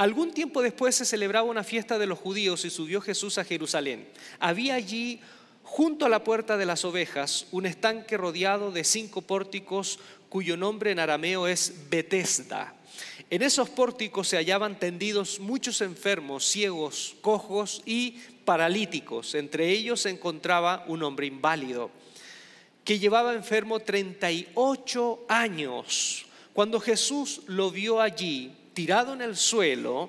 Algún tiempo después se celebraba una fiesta de los judíos y subió Jesús a Jerusalén. Había allí, junto a la puerta de las ovejas, un estanque rodeado de cinco pórticos cuyo nombre en arameo es Betesda. En esos pórticos se hallaban tendidos muchos enfermos, ciegos, cojos y paralíticos. Entre ellos se encontraba un hombre inválido que llevaba enfermo 38 años. Cuando Jesús lo vio allí, tirado en el suelo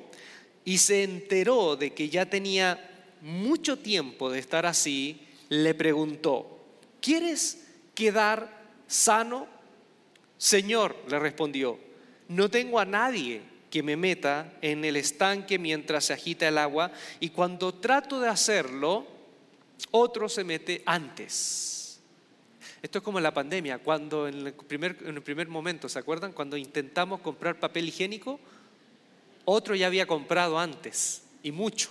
y se enteró de que ya tenía mucho tiempo de estar así, le preguntó, ¿quieres quedar sano? Señor, le respondió, no tengo a nadie que me meta en el estanque mientras se agita el agua y cuando trato de hacerlo, otro se mete antes. Esto es como la pandemia, cuando en el primer, en el primer momento, ¿se acuerdan? Cuando intentamos comprar papel higiénico, otro ya había comprado antes, y mucho.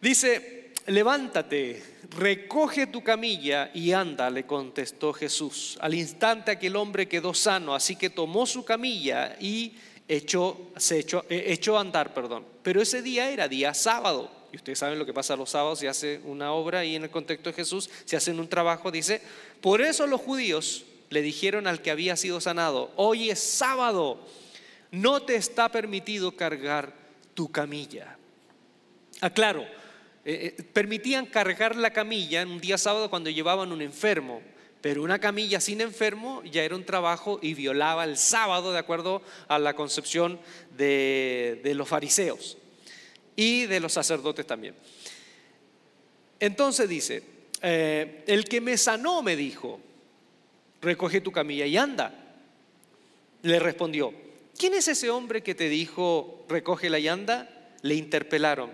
Dice, levántate, recoge tu camilla y anda, le contestó Jesús. Al instante aquel hombre quedó sano, así que tomó su camilla y echó, se echó, eh, echó a andar, perdón. Pero ese día era día sábado. Y ustedes saben lo que pasa los sábados, se hace una obra y en el contexto de Jesús se hacen un trabajo, dice, por eso los judíos le dijeron al que había sido sanado, hoy es sábado no te está permitido cargar tu camilla. Aclaro, eh, eh, permitían cargar la camilla en un día sábado cuando llevaban un enfermo, pero una camilla sin enfermo ya era un trabajo y violaba el sábado de acuerdo a la concepción de, los fariseos y de los sacerdotes también. Entonces dice, eh, el que me sanó me dijo, recoge tu camilla y anda. Le respondió, ¿quién es ese hombre que te dijo, recoge la llanda? Le interpelaron.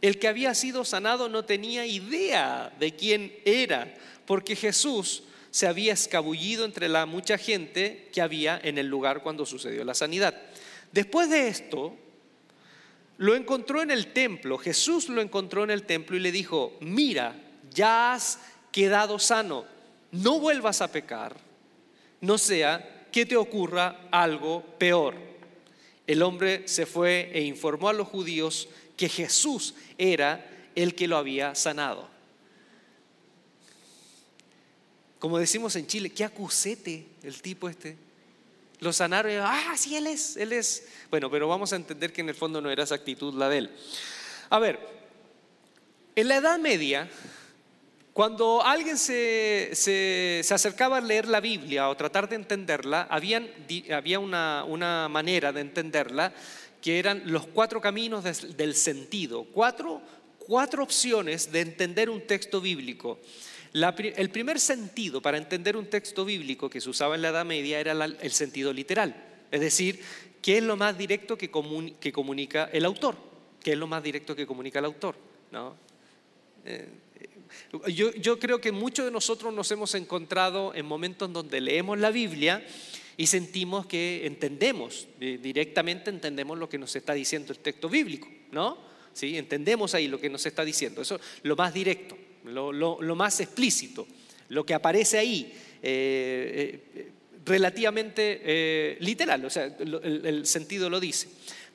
El que había sido sanado no tenía idea de quién era, porque Jesús se había escabullido entre la mucha gente que había en el lugar cuando sucedió la sanidad. Después de esto, lo encontró en el templo, Jesús lo encontró en el templo y le dijo, mira, ya has quedado sano, no vuelvas a pecar, no sea que te ocurra algo peor. El hombre se fue e informó a los judíos que Jesús era el que lo había sanado. Como decimos en Chile, qué acusete el tipo este. Lo sanaron y, ah, sí, él es, él es. Bueno, pero vamos a entender que en el fondo no era esa actitud la de él. A ver, en la Edad Media, cuando alguien se, acercaba a leer la Biblia o tratar de entenderla, había una, manera de entenderla que eran los cuatro caminos del sentido, cuatro, opciones de entender un texto bíblico. el primer sentido para entender un texto bíblico que se usaba en la Edad Media era el sentido literal, es decir, ¿qué es lo más directo que, comunica el autor? ¿Qué es lo más directo que comunica el autor? ¿No? Eh, yo, creo que muchos de nosotros nos hemos encontrado en momentos donde leemos la Biblia y sentimos que entendemos, directamente entendemos lo que nos está diciendo el texto bíblico, ¿no? ¿Sí? Entendemos ahí lo que nos está diciendo, eso es lo más directo, lo, más explícito, lo que aparece ahí, eh, eh, relativamente eh, literal, o sea, el sentido lo dice.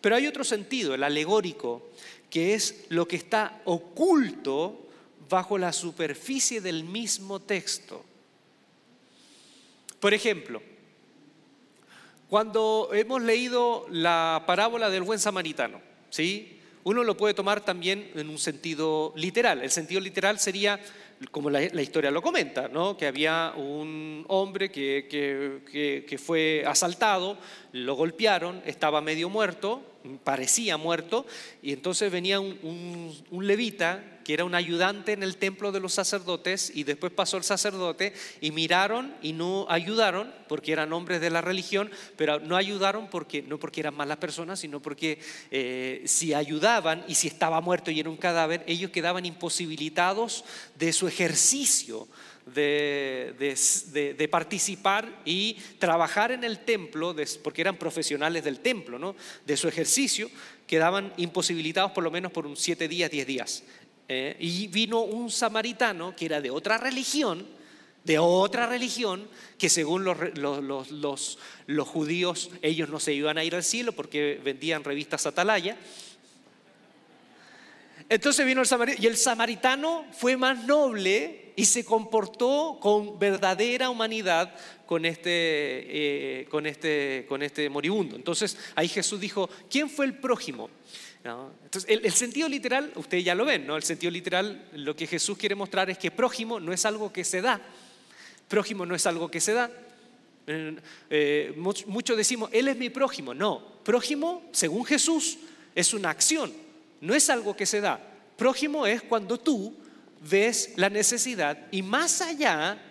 Pero hay otro sentido, el alegórico, que es lo que está oculto bajo la superficie del mismo texto. Por ejemplo, cuando hemos leído la parábola del buen samaritano, ¿sí? uno lo puede tomar también en un sentido literal. El sentido literal sería, como la, historia lo comenta, ¿no? que había un hombre que, que, fue asaltado, lo golpearon, estaba medio muerto, parecía muerto, y entonces venía un levita que era un ayudante en el templo de los sacerdotes, y después pasó el sacerdote y miraron y no ayudaron, porque eran hombres de la religión, pero no ayudaron porque, no porque eran malas personas, sino porque eh, si ayudaban y si estaba muerto y era un cadáver, ellos quedaban imposibilitados de su ejercicio. De, participar y trabajar en el templo, porque eran profesionales del templo, ¿no? de su ejercicio, quedaban imposibilitados por lo menos por un siete días, diez días. Eh, y vino un samaritano que era de otra religión de otra religión que según los, judíos ellos no se iban a ir al cielo porque vendían revistas Atalaya. Entonces vino el samaritano y el samaritano fue más noble y se comportó con verdadera humanidad con este, eh, este, con este moribundo. Entonces ahí Jesús dijo, ¿quién fue el prójimo? Entonces, el, sentido literal, ustedes ya lo ven, ¿no? El sentido literal, lo que Jesús quiere mostrar es que prójimo no es algo que se da. Prójimo no es algo que se da. Eh, muchos decimos, Él es mi prójimo. No, prójimo, según Jesús, es una acción, no es algo que se da. Prójimo es cuando tú ves la necesidad y más allá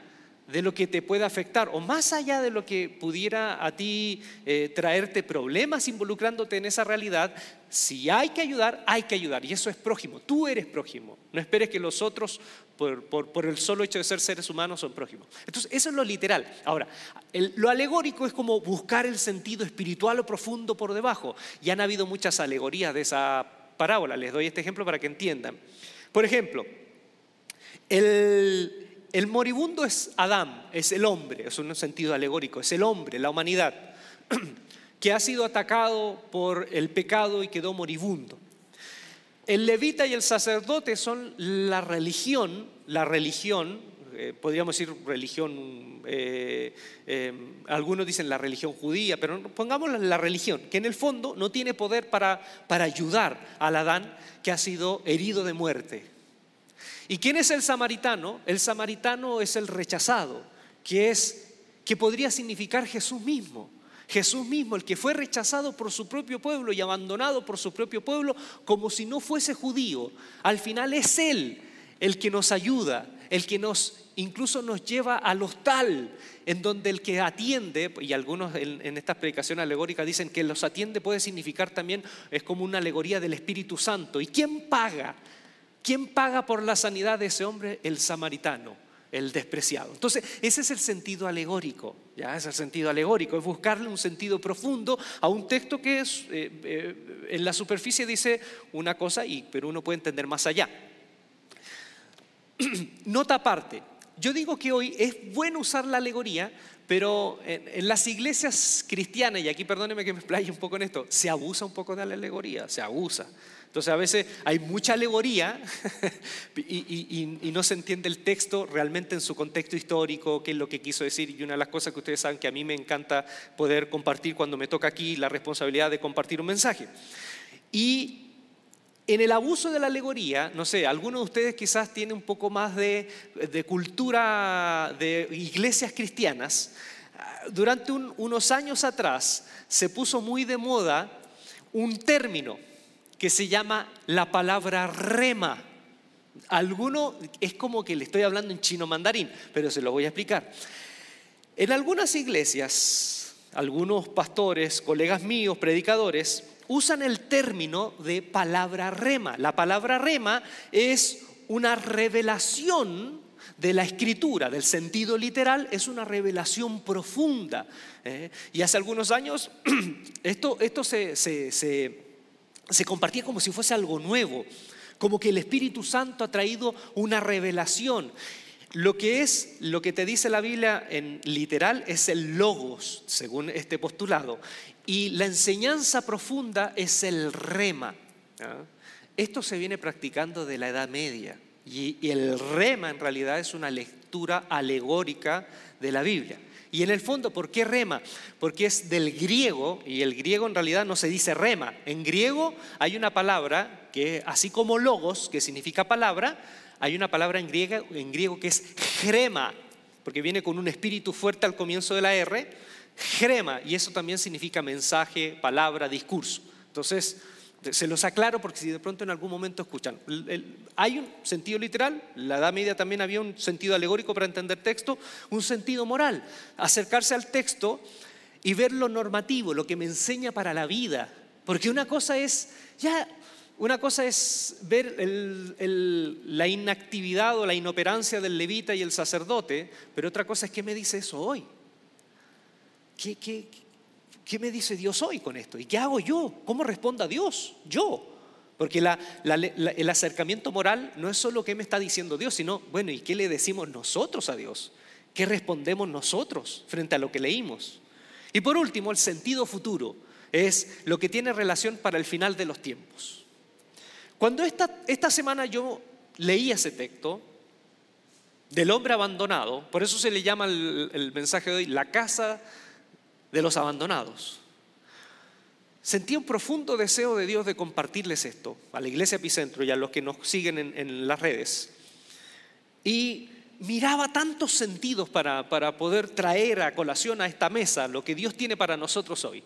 de lo que te pueda afectar o más allá de lo que pudiera a ti eh, traerte problemas involucrándote en esa realidad, si hay que ayudar, hay que ayudar. Y eso es prójimo. Tú eres prójimo. No esperes que los otros, por, el solo hecho de ser seres humanos, son prójimos. Entonces, eso es lo literal. Ahora, lo alegórico es como buscar el sentido espiritual o profundo por debajo. Y han habido muchas alegorías de esa parábola. Les doy este ejemplo para que entiendan. Por ejemplo, el, el moribundo es Adán, es el hombre, es un sentido alegórico, es el hombre, la humanidad, que ha sido atacado por el pecado y quedó moribundo. El levita y el sacerdote son la religión, la religión, eh, podríamos decir religión, eh, eh, algunos dicen la religión judía, pero pongamos la religión, que en el fondo no tiene poder para, para ayudar al Adán que ha sido herido de muerte. ¿Y quién es el samaritano? El samaritano es el rechazado, que es que podría significar Jesús mismo. Jesús mismo, el que fue rechazado por su propio pueblo y abandonado por su propio pueblo como si no fuese judío. Al final es Él el que nos ayuda, el que nos incluso nos lleva al hostal, en donde el que atiende, y algunos en, en estas predicaciones alegóricas dicen que los atiende puede significar también, es como una alegoría del Espíritu Santo. ¿Y quién paga? ¿Quién paga por la sanidad de ese hombre? El samaritano, el despreciado. Entonces, ese es el sentido alegórico, ya es el sentido alegórico, es buscarle un sentido profundo a un texto que es, eh, eh, en la superficie dice una cosa, y, pero uno puede entender más allá. Nota aparte, yo digo que hoy es bueno usar la alegoría, pero en, en, las iglesias cristianas, y aquí perdóneme que me explaye un poco en esto, se abusa un poco de la alegoría, se abusa. Entonces a veces hay mucha alegoría y, no se entiende el texto realmente en su contexto histórico, qué es lo que quiso decir. Y una de las cosas que ustedes saben que a mí me encanta poder compartir cuando me toca aquí la responsabilidad de compartir un mensaje. Y en el abuso de la alegoría, no sé, algunos de ustedes quizás tienen un poco más de, cultura de iglesias cristianas. Durante unos años atrás se puso muy de moda un término que se llama la palabra rema. Alguno es como que le estoy hablando en chino mandarín, pero se lo voy a explicar. En algunas iglesias, algunos pastores, colegas míos, predicadores, usan el término de palabra rema. La palabra rema es una revelación de la escritura, del sentido literal, es una revelación profunda. ¿eh? Y hace algunos años esto, esto se, compartía como si fuese algo nuevo, como que el Espíritu Santo ha traído una revelación. Lo que es, lo que te dice la Biblia en literal es el logos, según este postulado, y la enseñanza profunda es el rema. Esto se viene practicando de la Edad Media y el rema en realidad es una lectura alegórica de la Biblia. Y en el fondo, ¿por qué rema? Porque es del griego, y el griego en realidad no se dice rema. En griego hay una palabra que, así como logos, que significa palabra, hay una palabra en griego, que es grema, porque viene con un espíritu fuerte al comienzo de la R, grema, y eso también significa mensaje, palabra, discurso. Entonces, se los aclaro porque si de pronto en algún momento escuchan. hay un sentido literal, la Edad Media también había un sentido alegórico para entender texto, un sentido moral. Acercarse al texto y ver lo normativo, lo que me enseña para la vida. Porque una cosa es, ya, una cosa es ver la inactividad o la inoperancia del levita y el sacerdote, pero otra cosa es qué me dice eso hoy. ¿Qué, qué, ¿qué me dice Dios hoy con esto? ¿Y qué hago yo? ¿Cómo respondo a Dios? Yo. Porque el acercamiento moral no es solo qué me está diciendo Dios, sino, bueno, ¿y qué le decimos nosotros a Dios? ¿Qué respondemos nosotros frente a lo que leímos? Y por último, el sentido futuro es lo que tiene relación para el final de los tiempos. Cuando esta, esta semana yo leí ese texto del hombre abandonado, por eso se le llama el, el mensaje de hoy la casa de los abandonados. Sentí un profundo deseo de Dios de compartirles esto a la iglesia Epicentro y a los que nos siguen en, las redes. Y miraba tantos sentidos para, para poder traer a colación a esta mesa lo que Dios tiene para nosotros hoy.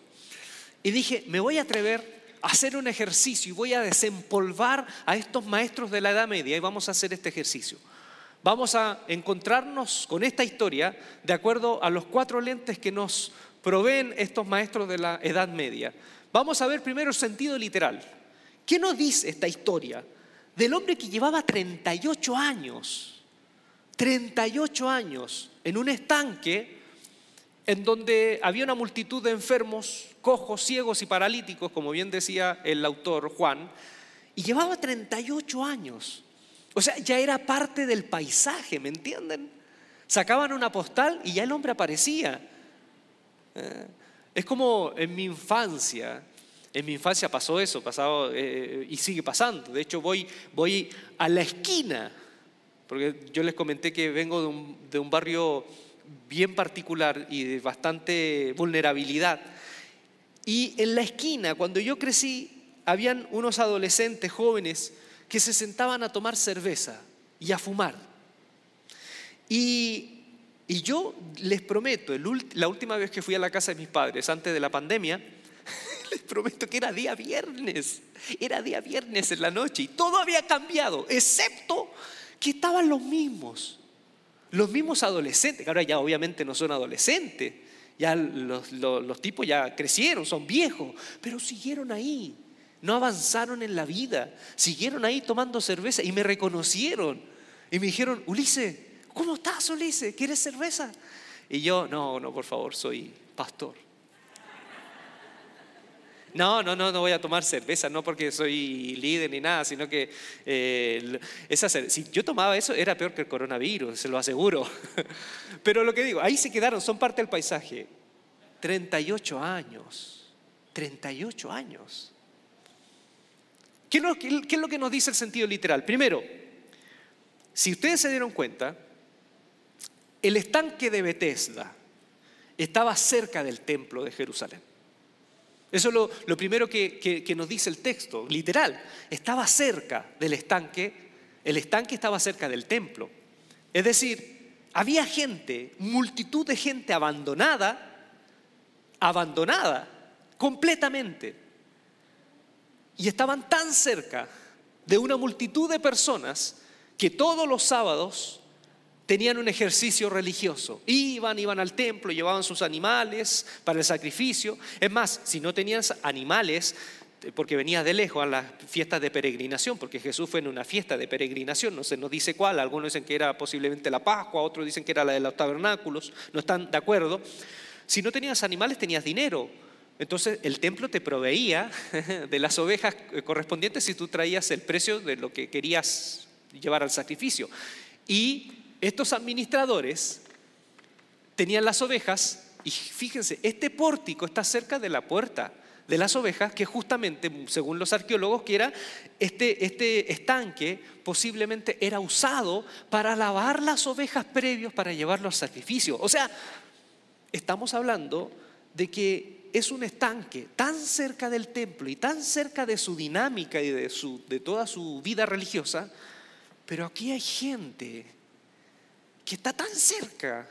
Y dije, me voy a atrever a hacer un ejercicio y voy a desempolvar a estos maestros de la Edad Media y vamos a hacer este ejercicio. Vamos a encontrarnos con esta historia de acuerdo a los cuatro lentes que nos proveen estos maestros de la Edad Media. Vamos a ver primero el sentido literal. ¿Qué nos dice esta historia del hombre que llevaba 38 años, 38 años en un estanque en donde había una multitud de enfermos, cojos, ciegos y paralíticos, como bien decía el autor Juan, y llevaba 38 años. O sea, ya era parte del paisaje, ¿me entienden? Sacaban una postal y ya el hombre aparecía. Eh, es como en mi infancia, en mi infancia pasó eso, pasado, eh, y sigue pasando. De hecho, voy, voy a la esquina, porque yo les comenté que vengo de un, de un barrio bien particular y de bastante vulnerabilidad. Y en la esquina, cuando yo crecí, habían unos adolescentes jóvenes que se sentaban a tomar cerveza y a fumar. Y y yo les prometo, la última vez que fui a la casa de mis padres, antes de la pandemia, les prometo que era día viernes, era día viernes en la noche y todo había cambiado, excepto que estaban los mismos, los mismos adolescentes, que ahora ya obviamente no son adolescentes, ya los, los tipos ya crecieron, son viejos, pero siguieron ahí, no avanzaron en la vida, siguieron ahí tomando cerveza y me reconocieron y me dijeron, Ulises, ¿Cómo estás, Ulises? ¿Quieres cerveza? Y yo, no, no, por favor, soy pastor. No, no, no, no voy a tomar cerveza, no porque soy líder ni nada, sino que eh, esa, si yo tomaba eso era peor que el coronavirus, se lo aseguro. Pero lo que digo, ahí se quedaron, son parte del paisaje. 38 años, 38 años. ¿Qué es lo que nos dice el sentido literal? Primero, si ustedes se dieron cuenta, el estanque de Bethesda estaba cerca del templo de Jerusalén. Eso es lo, primero que, nos dice el texto, literal. Estaba cerca del estanque, el estanque estaba cerca del templo. Es decir, había gente, multitud de gente abandonada, abandonada completamente. Y estaban tan cerca de una multitud de personas que todos los sábados tenían un ejercicio religioso. Iban, iban al templo, llevaban sus animales para el sacrificio. Es más, si no tenían animales, eh, porque venía de lejos a las fiestas de peregrinación, porque Jesús fue en una fiesta de peregrinación, no se nos dice cuál, algunos dicen que era posiblemente la Pascua, otros dicen que era la de los tabernáculos, no están de acuerdo. Si no tenías animales, tenías dinero. Entonces el templo te proveía de las ovejas correspondientes si tú traías el precio de lo que querías llevar al sacrificio. Y estos administradores tenían las ovejas y fíjense, este pórtico está cerca de la puerta de las ovejas, que justamente, según los arqueólogos, que era este, este estanque posiblemente era usado para lavar las ovejas previos para llevarlo al sacrificio. O sea, estamos hablando de que es un estanque tan cerca del templo y tan cerca de su dinámica y de, su, de toda su vida religiosa, pero aquí hay gente que está tan cerca.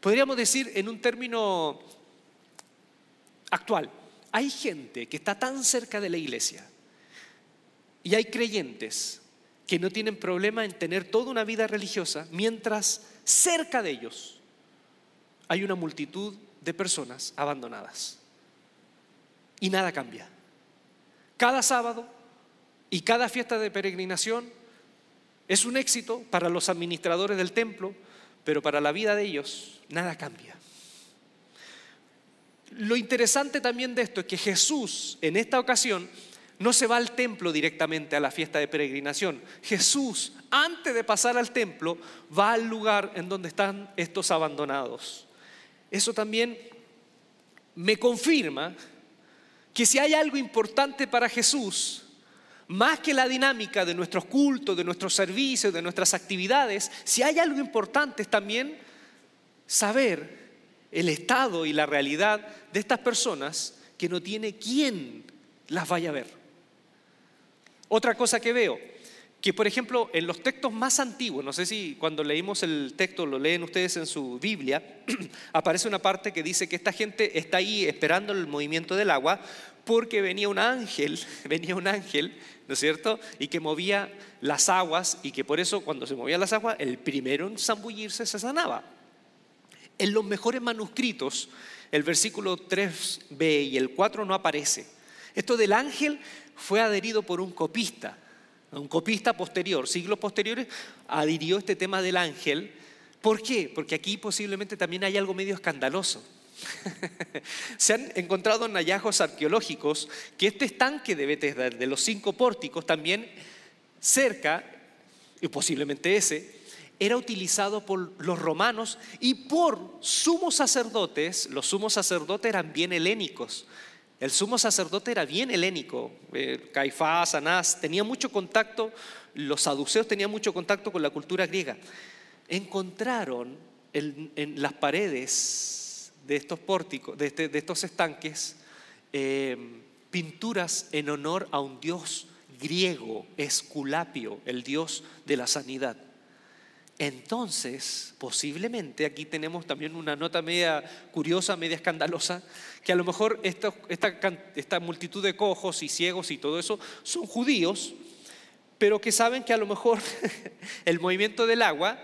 Podríamos decir en un término actual, hay gente que está tan cerca de la iglesia y hay creyentes que no tienen problema en tener toda una vida religiosa, mientras cerca de ellos hay una multitud de personas abandonadas. Y nada cambia. Cada sábado y cada fiesta de peregrinación es un éxito para los administradores del templo, pero para la vida de ellos nada cambia. Lo interesante también de esto es que Jesús en esta ocasión no se va al templo directamente a la fiesta de peregrinación. Jesús, antes de pasar al templo, va al lugar en donde están estos abandonados. Eso también me confirma que si hay algo importante para Jesús, más que la dinámica de nuestros cultos, de nuestros servicios, de nuestras actividades, si hay algo importante es también saber el estado y la realidad de estas personas que no tiene quien las vaya a ver. Otra cosa que veo, que por ejemplo en los textos más antiguos, no sé si cuando leímos el texto lo leen ustedes en su Biblia, aparece una parte que dice que esta gente está ahí esperando el movimiento del agua porque venía un ángel, venía un ángel, ¿no es cierto? Y que movía las aguas y que por eso cuando se movían las aguas, el primero en zambullirse se sanaba. En los mejores manuscritos, el versículo 3b y el 4 no aparece. Esto del ángel fue adherido por un copista, un copista posterior, siglos posteriores, adhirió este tema del ángel. ¿Por qué? Porque aquí posiblemente también hay algo medio escandaloso. Se han encontrado en hallazgos arqueológicos que este estanque de Bethesda, de los cinco pórticos, también cerca, y posiblemente ese, era utilizado por los romanos y por sumos sacerdotes. Los sumos sacerdotes eran bien helénicos. El sumo sacerdote era bien helénico. Eh, Caifás, Anás, tenía mucho contacto, los saduceos tenían mucho contacto con la cultura griega. Encontraron en las paredes de estos pórticos, de, este, estos estanques, eh, pinturas en honor a un dios griego, Esculapio, el dios de la sanidad. Entonces, posiblemente aquí tenemos también una nota media curiosa, media escandalosa, que a lo mejor esta, multitud de cojos y ciegos y todo eso son judíos, pero que saben que a lo mejor el movimiento del agua,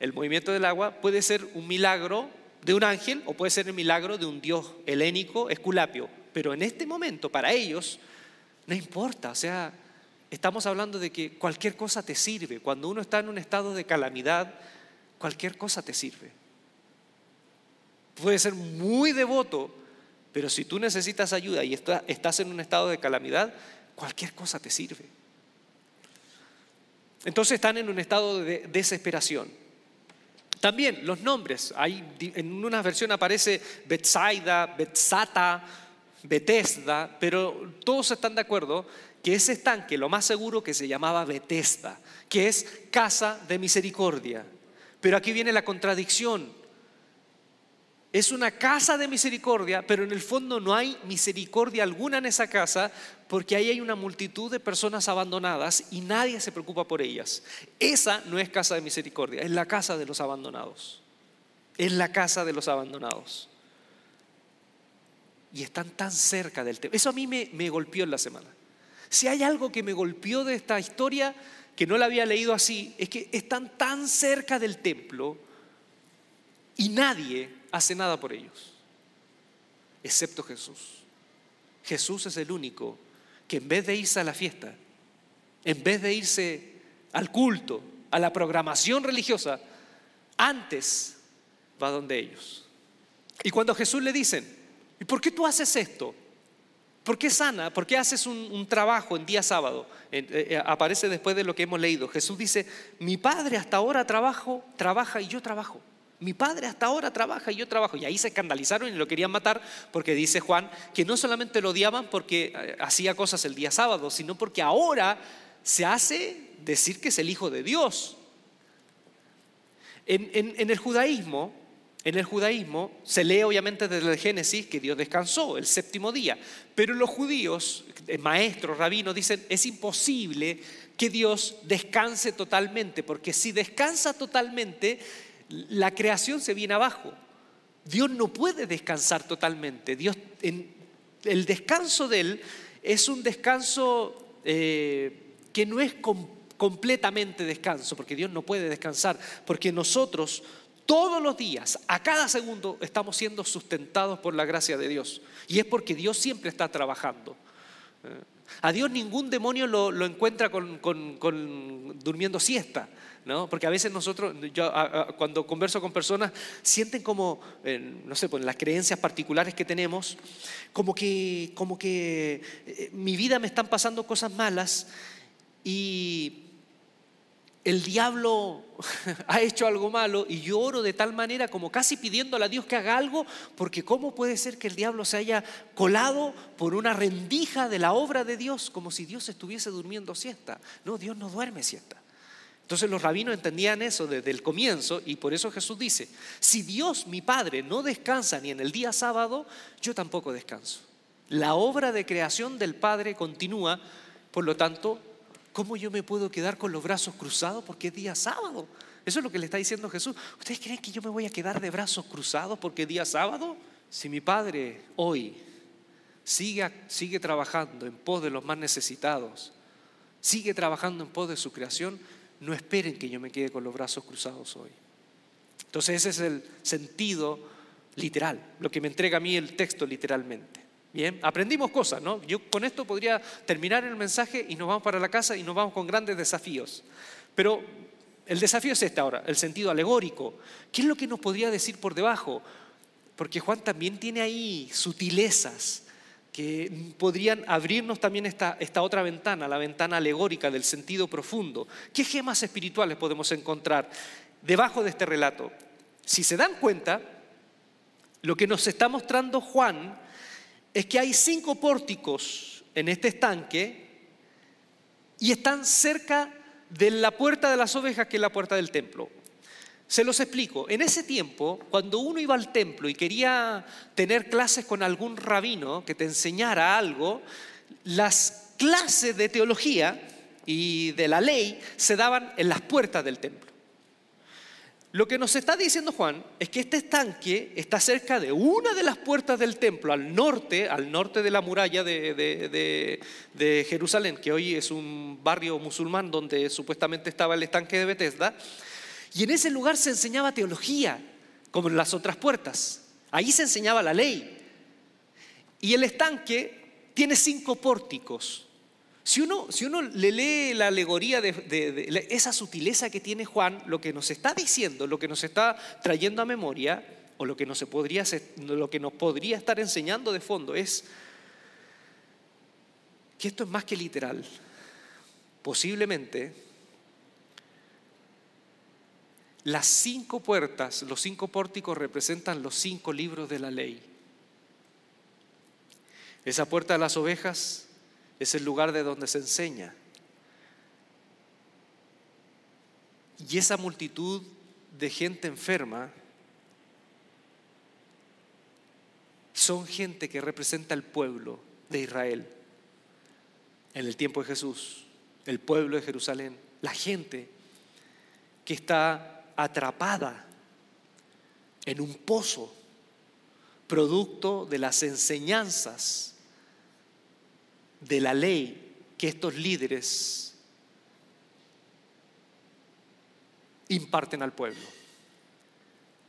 el movimiento del agua puede ser un milagro de un ángel o puede ser el milagro de un dios helénico, esculapio. Pero en este momento, para ellos, no importa. O sea, estamos hablando de que cualquier cosa te sirve. Cuando uno está en un estado de calamidad, cualquier cosa te sirve. Puede ser muy devoto, pero si tú necesitas ayuda y estás en un estado de calamidad, cualquier cosa te sirve. Entonces están en un estado de desesperación. También los nombres, hay, en una versión aparece Betsaida, Betsata, Betesda, pero todos están de acuerdo que ese estanque, lo más seguro que se llamaba Betesda, que es casa de misericordia. Pero aquí viene la contradicción. Es una casa de misericordia, pero en el fondo no hay misericordia alguna en esa casa porque ahí hay una multitud de personas abandonadas y nadie se preocupa por ellas. Esa no es casa de misericordia, es la casa de los abandonados. Es la casa de los abandonados. Y están tan cerca del tema. Eso a mí me, me golpeó en la semana. Si hay algo que me golpeó de esta historia, que no la había leído así, es que están tan cerca del templo y nadie hace nada por ellos, excepto Jesús. Jesús es el único que en vez de irse a la fiesta, en vez de irse al culto, a la programación religiosa, antes va donde ellos. Y cuando Jesús le dicen, ¿y por qué tú haces esto? ¿Por qué sana? ¿Por qué haces un, trabajo en día sábado? Eh, eh, aparece después de lo que hemos leído. Jesús dice, mi padre hasta ahora trabajo, trabaja y yo trabajo. Mi padre hasta ahora trabaja y yo trabajo. Y ahí se escandalizaron y lo querían matar porque dice Juan que no solamente lo odiaban porque eh, hacía cosas el día sábado, sino porque ahora se hace decir que es el Hijo de Dios. En, el judaísmo, en el judaísmo se lee obviamente desde el Génesis que Dios descansó el séptimo día, pero los judíos, eh, maestros, rabinos, dicen es imposible que Dios descanse totalmente, porque si descansa totalmente, la creación se viene abajo. Dios no puede descansar totalmente. Dios, el descanso de Él es un descanso eh, que no es completamente descanso, porque Dios no puede descansar, porque nosotros todos los días, a cada segundo, estamos siendo sustentados por la gracia de Dios. Y es porque Dios siempre está trabajando. Eh, A Dios ningún demonio lo, encuentra con, durmiendo siesta. ¿no? Porque a veces nosotros, yo cuando converso con personas, sienten como, no sé, pues las creencias particulares que tenemos, como que, como que eh, mi vida me están pasando cosas malas y el diablo ha hecho algo malo y yo oro de tal manera como casi pidiéndole a Dios que haga algo, porque ¿cómo puede ser que el diablo se haya colado por una rendija de la obra de Dios como si Dios estuviese durmiendo siesta? No, Dios no duerme siesta. Entonces los rabinos entendían eso desde el comienzo y por eso Jesús dice, si Dios mi Padre no descansa ni en el día sábado, yo tampoco descanso. La obra de creación del Padre continúa, por lo tanto, ¿cómo yo me puedo quedar con los brazos cruzados porque es día sábado? Eso es lo que le está diciendo Jesús. ¿Ustedes creen que yo me voy a quedar de brazos cruzados porque es día sábado? Si mi Padre hoy sigue, sigue trabajando en pos de los más necesitados, sigue trabajando en pos de su creación, no esperen que yo me quede con los brazos cruzados hoy. Entonces ese es el sentido literal, lo que me entrega a mí el texto literalmente. Bien, aprendimos cosas, ¿no? Yo con esto podría terminar el mensaje y nos vamos para la casa y nos vamos con grandes desafíos. Pero el desafío es este ahora, el sentido alegórico. ¿Qué es lo que nos podría decir por debajo? Porque Juan también tiene ahí sutilezas que podrían abrirnos también esta, esta otra ventana, la ventana alegórica del sentido profundo. ¿Qué gemas espirituales podemos encontrar debajo de este relato? Si se dan cuenta, lo que nos está mostrando Juan es que hay cinco pórticos en este estanque y están cerca de la puerta de las ovejas, que es la puerta del templo. Se los explico. En ese tiempo, cuando uno iba al templo y quería tener clases con algún rabino que te enseñara algo, las clases de teología y de la ley se daban en las puertas del templo. Lo que nos está diciendo Juan es que este estanque está cerca de una de las puertas del templo, al norte, al norte de la muralla de, Jerusalén, que hoy es un barrio musulmán donde supuestamente estaba el estanque de Bethesda. Y en ese lugar se enseñaba teología, como en las otras puertas. Ahí se enseñaba la ley. Y el estanque tiene cinco pórticos. Si uno, si uno le lee la alegoría de, esa sutileza que tiene Juan, lo que nos está diciendo, lo que nos está trayendo a memoria, o lo que, podría, lo que nos podría estar enseñando de fondo, es que esto es más que literal. Posiblemente las cinco puertas, los cinco pórticos representan los cinco libros de la ley. Esa puerta de las ovejas es el lugar de donde se enseña. Y esa multitud de gente enferma son gente que representa el pueblo de Israel en el tiempo de Jesús, el pueblo de Jerusalén, la gente que está atrapada en un pozo, producto de las enseñanzas de la ley que estos líderes imparten al pueblo.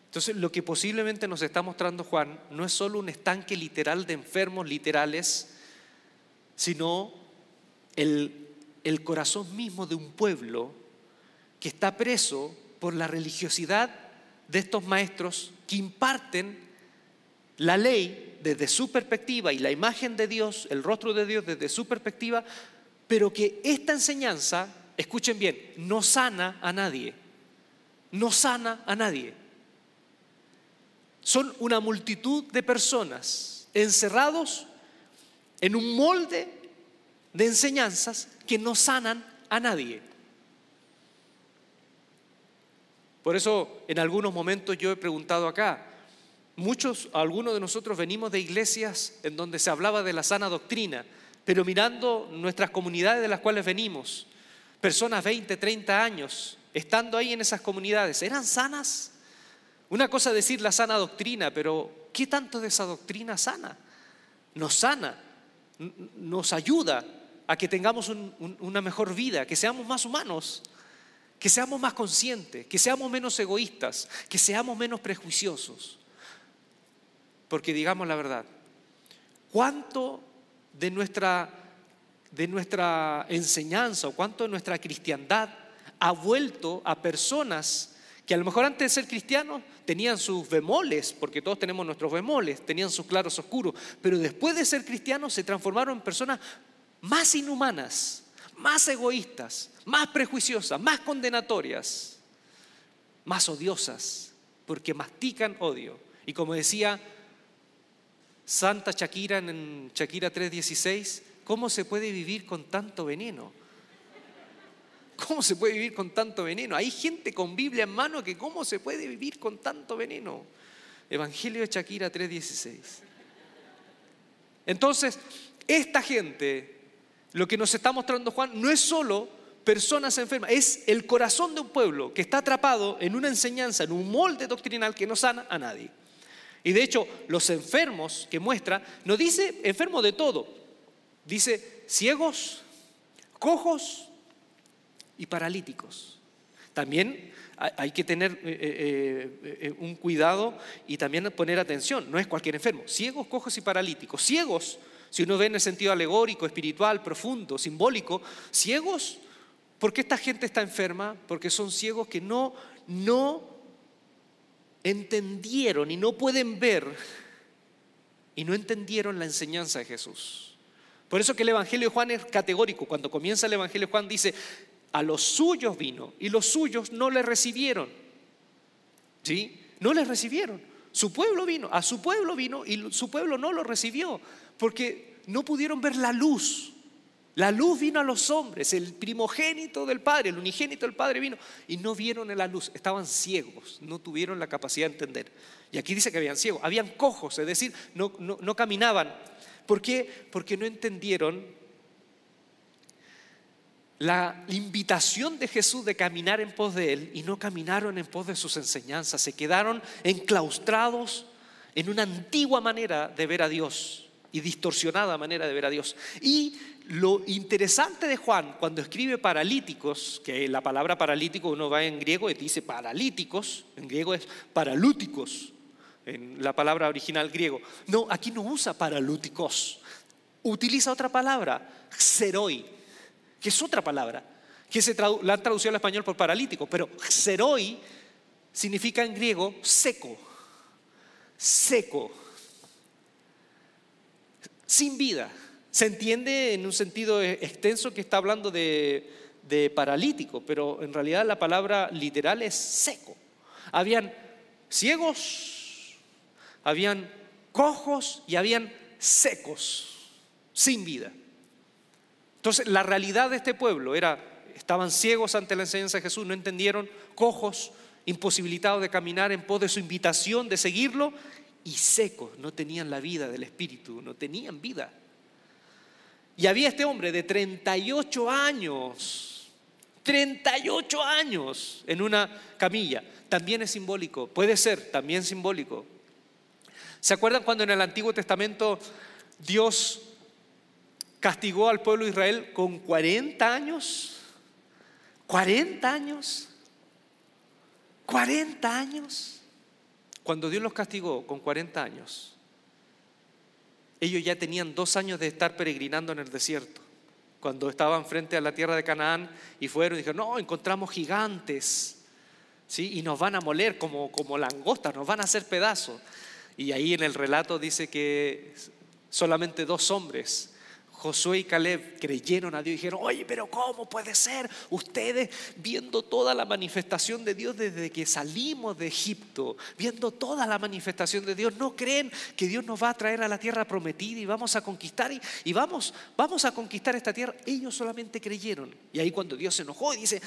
Entonces, lo que posiblemente nos está mostrando Juan no es solo un estanque literal de enfermos literales, sino el, el corazón mismo de un pueblo que está preso por la religiosidad de estos maestros que imparten la ley desde su perspectiva y la imagen de Dios, el rostro de Dios desde su perspectiva, pero que esta enseñanza, escuchen bien, no sana a nadie, no sana a nadie. Son una multitud de personas encerrados en un molde de enseñanzas que no sanan a nadie. Por eso en algunos momentos yo he preguntado acá, muchos, algunos de nosotros venimos de iglesias en donde se hablaba de la sana doctrina, pero mirando nuestras comunidades de las cuales venimos, personas 20, 30 años, estando ahí en esas comunidades, ¿eran sanas? Una cosa es decir la sana doctrina, pero ¿qué tanto de esa doctrina sana? Nos sana, nos ayuda a que tengamos una mejor vida, que seamos más humanos que seamos más conscientes, que seamos menos egoístas, que seamos menos prejuiciosos. Porque digamos la verdad, ¿cuánto de nuestra, de nuestra enseñanza o cuánto de nuestra cristiandad ha vuelto a personas que a lo mejor antes de ser cristianos tenían sus bemoles, porque todos tenemos nuestros bemoles, tenían sus claros oscuros, pero después de ser cristianos se transformaron en personas más inhumanas, más egoístas, más prejuiciosas, más condenatorias, más odiosas, porque mastican odio. Y como decía Santa Shakira en Shakira 3:16, ¿cómo se puede vivir con tanto veneno? ¿Cómo se puede vivir con tanto veneno? Hay gente con Biblia en mano que ¿cómo se puede vivir con tanto veneno? Evangelio de Shakira 3:16. Entonces, esta gente, lo que nos está mostrando Juan, no es solo personas enfermas, es el corazón de un pueblo que está atrapado en una enseñanza, en un molde doctrinal que no sana a nadie. Y de hecho, los enfermos que muestra, no dice enfermo de todo, dice ciegos, cojos, y paralíticos. También hay que tener eh, eh, eh, un cuidado y también poner atención. No es cualquier enfermo. Ciegos, cojos y paralíticos. Ciegos, si uno ve en el sentido alegórico, espiritual, profundo, simbólico, ciegos, ¿por qué esta gente está enferma? Porque son ciegos que no, no entendieron y no pueden ver y no entendieron la enseñanza de Jesús. Por eso que el Evangelio de Juan es categórico. Cuando comienza el Evangelio de Juan dice, a los suyos vino y los suyos no le recibieron. ¿Sí? No le recibieron. Su pueblo vino, a su pueblo vino y su pueblo no lo recibió porque no pudieron ver la luz. La luz vino a los hombres, el primogénito del Padre, el unigénito del Padre vino y no vieron la luz, estaban ciegos, no tuvieron la capacidad de entender. Y aquí dice que habían ciegos, habían cojos, es decir, no, no, no caminaban. ¿Por qué? Porque no entendieron la invitación de Jesús de caminar en pos de Él y no caminaron en pos de sus enseñanzas, se quedaron enclaustrados en una antigua manera de ver a Dios y distorsionada manera de ver a Dios. Y lo interesante de Juan cuando escribe paralíticos, que la palabra paralítico uno va en griego y dice paralíticos, en griego es paralúticos, en la palabra original griego. No, aquí no usa paralúticos, utiliza otra palabra, xeroi, que es otra palabra, que se la han traducido al español por paralítico, pero xeroi significa en griego seco, seco, sin vida. Se entiende en un sentido e-, extenso que está hablando de, de paralítico, pero en realidad la palabra literal es seco. Habían ciegos, habían cojos y habían secos, sin vida. Entonces, la realidad de este pueblo era, estaban ciegos ante la enseñanza de Jesús, no entendieron, cojos, imposibilitados de caminar en pos de su invitación, de seguirlo, y secos, no tenían la vida del Espíritu, no tenían vida. Y había este hombre de 38 años, 38 años en una camilla. También es simbólico, puede ser también simbólico. ¿Se acuerdan cuando en el Antiguo Testamento Dios castigó al pueblo de Israel con 40 años. 40 años. 40 años. Cuando Dios los castigó con 40 años, ellos ya tenían dos años de estar peregrinando en el desierto. Cuando estaban frente a la tierra de Canaán y fueron y dijeron, no, encontramos gigantes. ¿Sí? Y nos van a moler como, como langostas, nos van a hacer pedazos. Y ahí en el relato dice que solamente dos hombres Josué y Caleb creyeron a Dios y dijeron, oye, pero ¿cómo puede ser? Ustedes viendo toda la manifestación de Dios desde que salimos de Egipto, viendo toda la manifestación de Dios, ¿no creen que Dios nos va a traer a la tierra prometida y vamos a conquistar y, vamos, vamos a conquistar esta tierra? Ellos solamente creyeron. Y ahí cuando Dios se enojó y dice,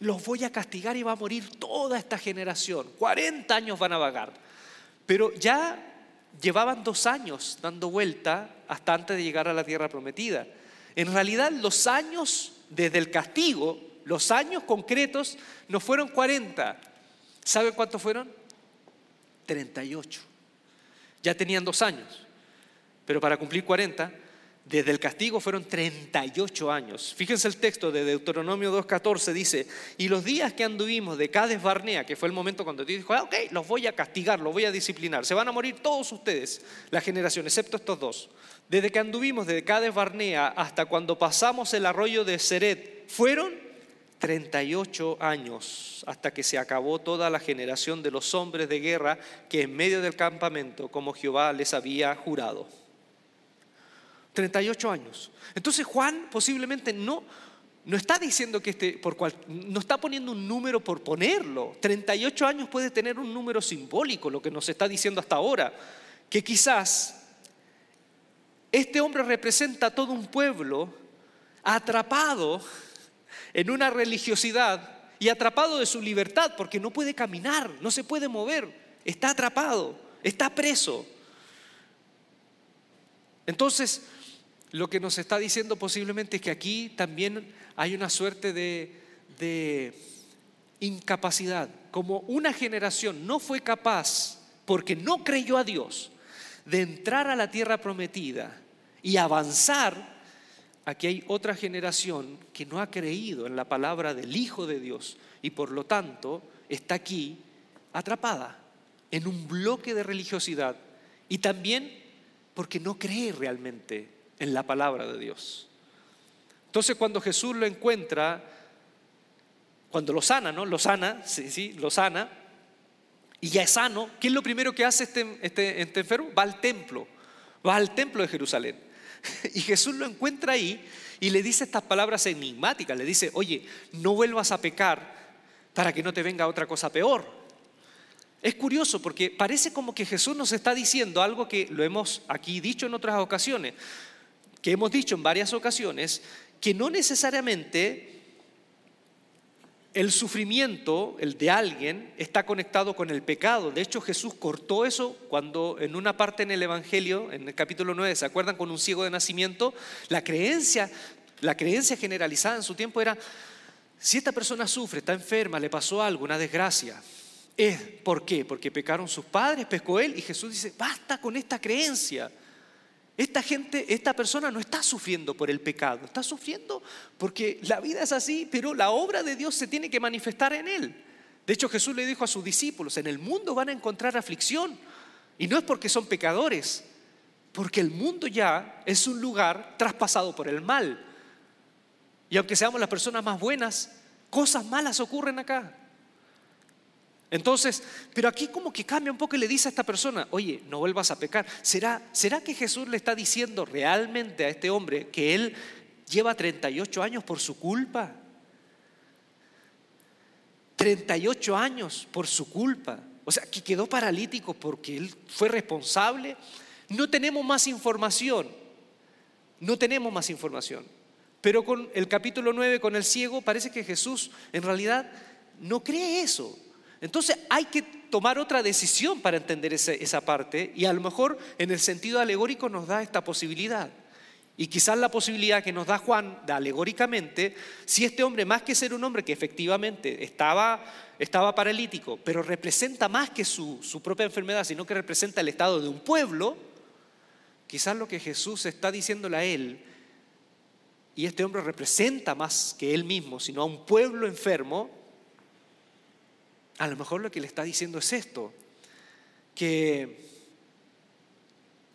los voy a castigar y va a morir toda esta generación. 40 años van a vagar. Pero ya llevaban dos años dando vuelta hasta antes de llegar a la tierra prometida. En realidad los años desde el castigo, los años concretos, no fueron 40. ¿Sabe cuántos fueron? 38. Ya tenían dos años. Pero para cumplir 40, desde el castigo fueron 38 años. Fíjense el texto de Deuteronomio 2.14, dice, y los días que anduvimos de Cades Barnea, que fue el momento cuando Dios dijo, ah, ok, los voy a castigar, los voy a disciplinar, se van a morir todos ustedes, la generación, excepto estos dos. Desde que anduvimos de Cades Barnea hasta cuando pasamos el arroyo de Seret, fueron 38 años hasta que se acabó toda la generación de los hombres de guerra que en medio del campamento, como Jehová les había jurado. 38 años. Entonces Juan posiblemente no, no está diciendo que este, por cual, no está poniendo un número por ponerlo. 38 años puede tener un número simbólico, lo que nos está diciendo hasta ahora, que quizás este hombre representa a todo un pueblo atrapado en una religiosidad y atrapado de su libertad porque no puede caminar, no se puede mover, está atrapado, está preso. Entonces, lo que nos está diciendo posiblemente es que aquí también hay una suerte de, incapacidad. Como una generación no fue capaz, porque no creyó a Dios, de entrar a la tierra prometida y avanzar, aquí hay otra generación que no ha creído en la palabra del Hijo de Dios y por lo tanto está aquí atrapada en un bloque de religiosidad y también porque no cree realmente en la palabra de Dios. Entonces cuando Jesús lo encuentra, cuando lo sana, ¿no? Lo sana, sí, sí, lo sana, y ya es sano, ¿qué es lo primero que hace este, este, este enfermo? Va al templo, va al templo de Jerusalén. Y Jesús lo encuentra ahí y le dice estas palabras enigmáticas, le dice, oye, no vuelvas a pecar para que no te venga otra cosa peor. Es curioso porque parece como que Jesús nos está diciendo algo que lo hemos aquí dicho en otras ocasiones que hemos dicho en varias ocasiones, que no necesariamente el sufrimiento, el de alguien, está conectado con el pecado. De hecho, Jesús cortó eso cuando en una parte en el Evangelio, en el capítulo 9, ¿se acuerdan con un ciego de nacimiento? La creencia, la creencia generalizada en su tiempo era, si esta persona sufre, está enferma, le pasó algo, una desgracia, es ¿por qué? Porque pecaron sus padres, pescó él, y Jesús dice, basta con esta creencia. Esta gente, esta persona no está sufriendo por el pecado, está sufriendo porque la vida es así, pero la obra de Dios se tiene que manifestar en él. De hecho, Jesús le dijo a sus discípulos, en el mundo van a encontrar aflicción. Y no es porque son pecadores, porque el mundo ya es un lugar traspasado por el mal. Y aunque seamos las personas más buenas, cosas malas ocurren acá. Entonces, pero aquí como que cambia un poco y le dice a esta persona, oye, no vuelvas a pecar. ¿Será, ¿Será que Jesús le está diciendo realmente a este hombre que él lleva 38 años por su culpa? 38 años por su culpa. O sea, que quedó paralítico porque él fue responsable. No tenemos más información. No tenemos más información. Pero con el capítulo 9, con el ciego, parece que Jesús en realidad no cree eso. Entonces hay que tomar otra decisión para entender esa, parte y a lo mejor en el sentido alegórico nos da esta posibilidad. Y quizás la posibilidad que nos da Juan alegóricamente, si este hombre, más que ser un hombre que efectivamente estaba, estaba paralítico, pero representa más que su, su propia enfermedad, sino que representa el estado de un pueblo, quizás lo que Jesús está diciéndole a él, y este hombre representa más que él mismo, sino a un pueblo enfermo, a lo mejor lo que le está diciendo es esto, que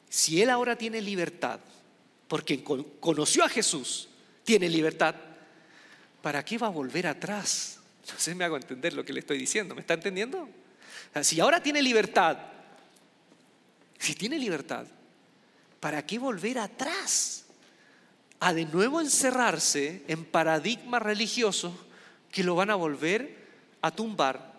si él ahora tiene libertad, porque conoció a Jesús, tiene libertad, ¿para qué va a volver atrás? No sé si me hago entender lo que le estoy diciendo, ¿me está entendiendo? si ahora tiene libertad, si tiene libertad, ¿para qué volver atrás? A de nuevo encerrarse en paradigmas religiosos que lo van a volver a tumbar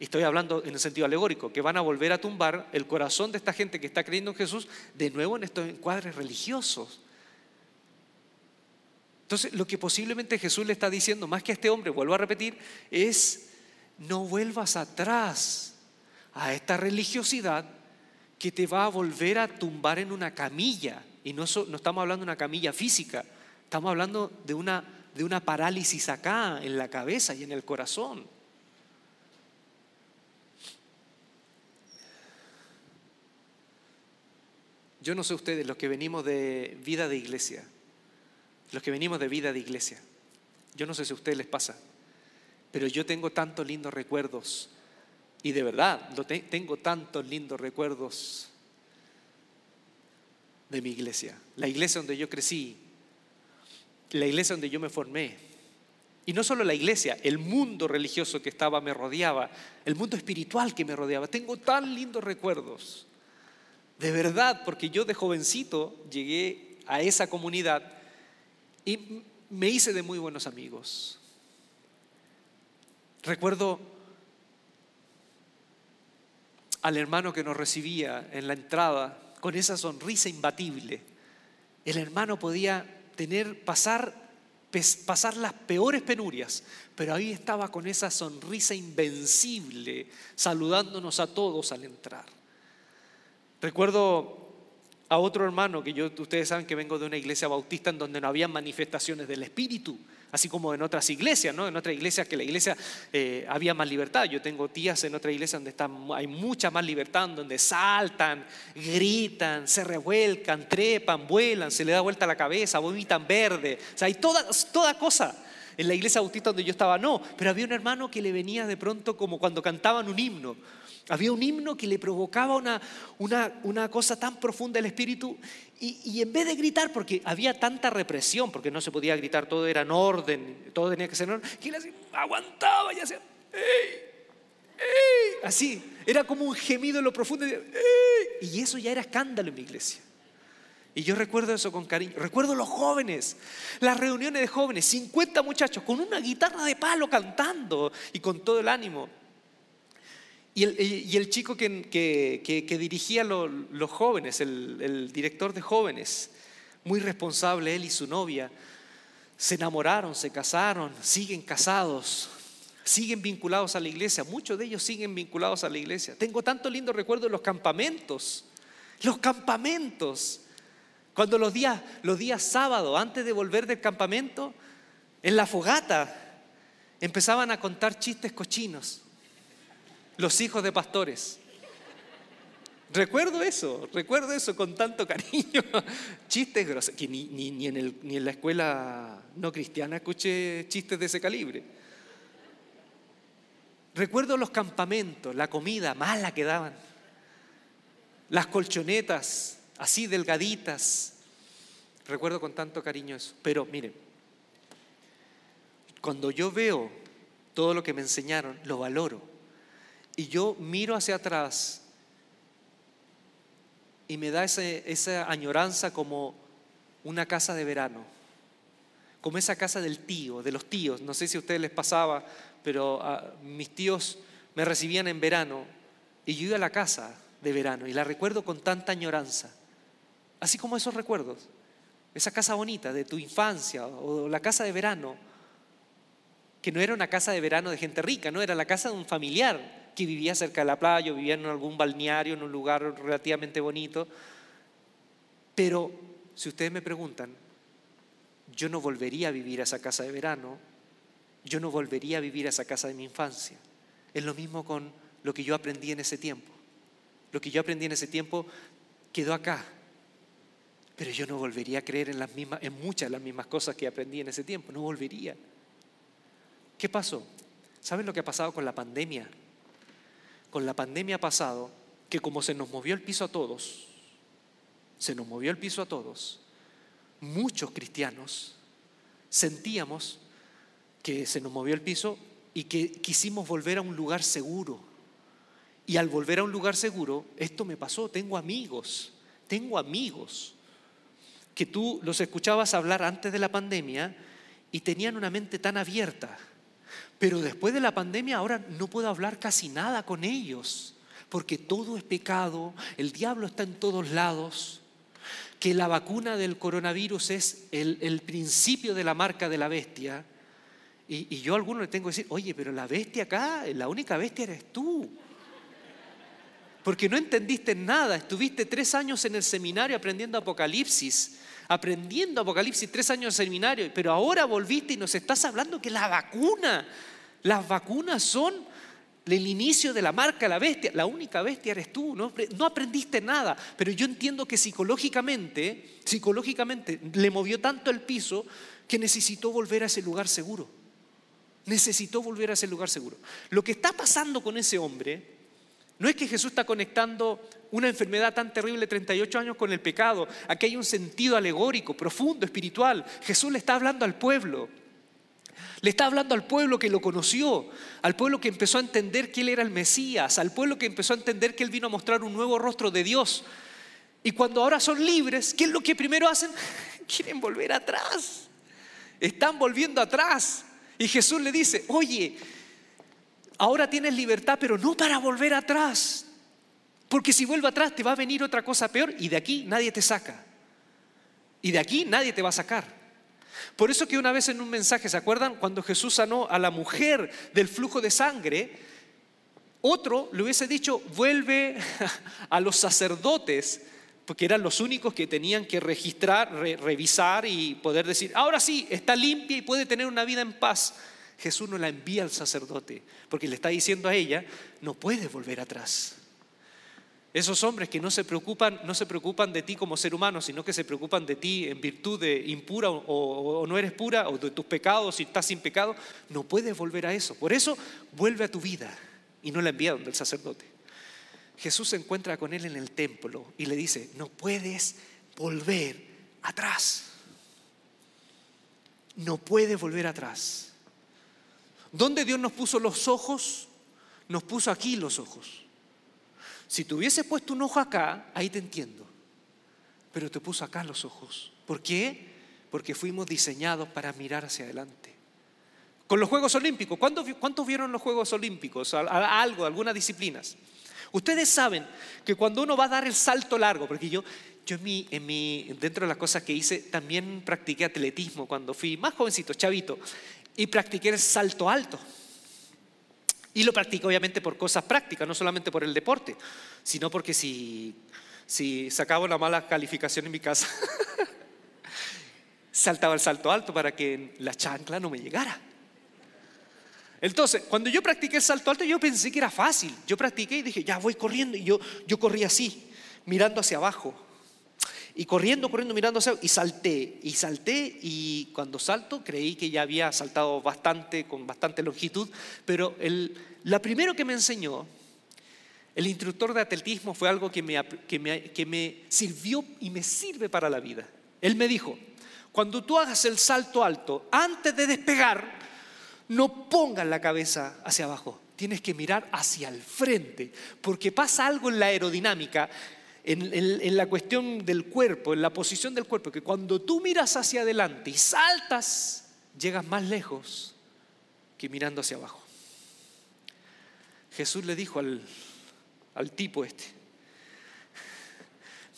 estoy hablando en el sentido alegórico, que van a volver a tumbar el corazón de esta gente que está creyendo en Jesús de nuevo en estos encuadres religiosos. Entonces, lo que posiblemente Jesús le está diciendo, más que a este hombre, vuelvo a repetir, es no vuelvas atrás a esta religiosidad que te va a volver a tumbar en una camilla. Y no, estamos hablando de una camilla física, estamos hablando de una parálisis acá, en la cabeza y en el corazón. Yo no sé ustedes, los que venimos de vida de iglesia, los que venimos de vida de iglesia, yo no sé si a ustedes les pasa, pero yo tengo tantos lindos recuerdos y de verdad, tengo tantos lindos recuerdos de mi iglesia, la iglesia donde yo crecí, la iglesia donde yo me formé. Y no solo la iglesia, el mundo religioso que estaba me rodeaba, el mundo espiritual que me rodeaba. Tengo tan lindos recuerdos. De verdad, porque yo de jovencito llegué a esa comunidad y me hice de muy buenos amigos. Recuerdo al hermano que nos recibía en la entrada con esa sonrisa imbatible. El hermano podía tener, pasar, pasar las peores penurias, pero ahí estaba con esa sonrisa invencible, saludándonos a todos al entrar. Recuerdo a otro hermano que yo, ustedes saben que vengo de una iglesia bautista en donde no había manifestaciones del Espíritu así como en otras iglesias, ¿no? En otras iglesias que la iglesia eh, había más libertad. Yo tengo tías en otra iglesia donde está, hay mucha más libertad, donde saltan, gritan, se revuelcan, trepan, vuelan, se le da vuelta la cabeza, vomitan verde. O sea, hay toda, toda cosa. En la iglesia bautista donde yo estaba, no, pero había un hermano que le venía de pronto como cuando cantaban un himno. Había un himno que le provocaba una, una, cosa tan profunda el espíritu y, en vez de gritar, porque había tanta represión, porque no se podía gritar, todo era en orden, todo tenía que ser en orden, que él aguantaba y hacía, ¡Ey! ¡Ey! así, era como un gemido en lo profundo, y eso ya era escándalo en mi iglesia. Y yo recuerdo eso con cariño. Recuerdo los jóvenes, las reuniones de jóvenes, 50 muchachos con una guitarra de palo cantando y con todo el ánimo. Y el, chico que, dirigía los jóvenes, el, director de jóvenes, muy responsable, él y su novia, se enamoraron, se casaron, siguen casados, siguen vinculados a la iglesia, muchos de ellos siguen vinculados a la iglesia. Tengo tanto lindo recuerdo de los campamentos, los campamentos. Cuando los días, los días sábados, antes de volver del campamento, en la fogata, empezaban a contar chistes cochinos los hijos de pastores. Recuerdo eso, recuerdo eso con tanto cariño. Chistes groseros, que ni, en ni en la escuela no cristiana escuché chistes de ese calibre. Recuerdo los campamentos, la comida mala que daban, las colchonetas así delgaditas. Recuerdo con tanto cariño eso. Pero miren, cuando yo veo todo lo que me enseñaron, lo valoro y yo miro hacia atrás y me da esa añoranza como una casa de verano, como esa casa del tío, de los tíos. No sé si a ustedes les pasaba, pero ah, mis tíos me recibían en verano y yo iba a la casa de verano y la recuerdo con tanta añoranza, así como esos recuerdos, esa casa bonita de tu infancia o la casa de verano, que no era una casa de verano de gente rica, no era la casa de un familiar que vivía cerca de la playa o vivía en algún balneario, en un lugar relativamente bonito. Pero si ustedes me preguntan, yo no volvería a vivir a esa casa de verano, yo no volvería a vivir a esa casa de mi infancia. Es lo mismo con lo que yo aprendí en ese tiempo. Lo que yo aprendí en ese tiempo quedó acá. Pero yo no volvería a creer en, las mismas, en muchas de las mismas cosas que aprendí en ese tiempo. No volvería. ¿Qué pasó? ¿Saben lo que ha pasado con la pandemia? Con la pandemia pasado, que como se nos movió el piso a todos, se nos movió el piso a todos, muchos cristianos sentíamos que se nos movió el piso y que quisimos volver a un lugar seguro. Y al volver a un lugar seguro, esto me pasó, tengo amigos, tengo amigos que tú los escuchabas hablar antes de la pandemia y tenían una mente tan abierta pero después de la pandemia ahora no puedo hablar casi nada con ellos, porque todo es pecado, el diablo está en todos lados, que la vacuna del coronavirus es el, principio de la marca de la bestia. Y, yo a algunos le tengo que decir, oye, pero la bestia acá, la única bestia eres tú. Porque no entendiste nada, estuviste tres años en el seminario aprendiendo Apocalipsis aprendiendo Apocalipsis, tres años de seminario, pero ahora volviste y nos estás hablando que la vacuna, las vacunas son el inicio de la marca, la bestia, la única bestia eres tú, no, no aprendiste nada, pero yo entiendo que psicológicamente, psicológicamente le movió tanto el piso que necesitó volver a ese lugar seguro. Necesitó volver a ese lugar seguro. Lo que está pasando con ese hombre no es que Jesús está conectando una enfermedad tan terrible, 38 años, con el pecado. Aquí hay un sentido alegórico, profundo, espiritual. Jesús le está hablando al pueblo. Le está hablando al pueblo que lo conoció, al pueblo que empezó a entender que Él era el Mesías, al pueblo que empezó a entender que Él vino a mostrar un nuevo rostro de Dios. Y cuando ahora son libres, ¿qué es lo que primero hacen? Quieren volver atrás. Están volviendo atrás. Y Jesús le dice, oye, ahora tienes libertad, pero no para volver atrás. Porque si vuelvo atrás te va a venir otra cosa peor y de aquí nadie te saca. Y de aquí nadie te va a sacar. Por eso que una vez en un mensaje, ¿se acuerdan? Cuando Jesús sanó a la mujer del flujo de sangre, otro le hubiese dicho, vuelve a los sacerdotes, porque eran los únicos que tenían que registrar, revisar y poder decir, ahora sí, está limpia y puede tener una vida en paz. Jesús no la envía al sacerdote, porque le está diciendo a ella, no puedes volver atrás. Esos hombres que no se preocupan, no se preocupan de ti como ser humano, sino que se preocupan de ti en virtud de impura o, no eres pura, o de tus pecados, si estás sin pecado, no puedes volver a eso. Por eso vuelve a tu vida y no la envía donde el sacerdote. Jesús se encuentra con él en el templo y le dice, no puedes volver atrás. No puedes volver atrás. ¿Dónde Dios nos puso los ojos? Nos puso aquí los ojos. Si te hubiese puesto un ojo acá, ahí te entiendo. Pero te puso acá los ojos. ¿Por qué? Porque fuimos diseñados para mirar hacia adelante. Con los Juegos Olímpicos, ¿cuántos, vieron los Juegos Olímpicos? Algo, algunas disciplinas. Ustedes saben que cuando uno va a dar el salto largo, porque yo, yo en mi, en mi, dentro de las cosas que hice, también practiqué atletismo cuando fui más jovencito, chavito, y practiqué el salto alto. Y lo practico obviamente por cosas prácticas, no solamente por el deporte, sino porque si, si sacaba una mala calificación en mi casa, saltaba el salto alto para que la chancla no me llegara. Entonces, cuando yo practiqué el salto alto, yo pensé que era fácil. Yo practiqué y dije, ya voy corriendo. Y yo, yo corrí así, mirando hacia abajo. Y corriendo, corriendo, mirando hacia y salté, y salté, y cuando salto creí que ya había saltado bastante, con bastante longitud, pero el, la primero que me enseñó, el instructor de atletismo, fue algo que me, que, me, que me sirvió y me sirve para la vida. Él me dijo, cuando tú hagas el salto alto, antes de despegar, no pongas la cabeza hacia abajo, tienes que mirar hacia el frente, porque pasa algo en la aerodinámica en, la cuestión del cuerpo, en la posición del cuerpo, que cuando tú miras hacia adelante y saltas, llegas más lejos que mirando hacia abajo. Jesús le dijo al, al tipo este,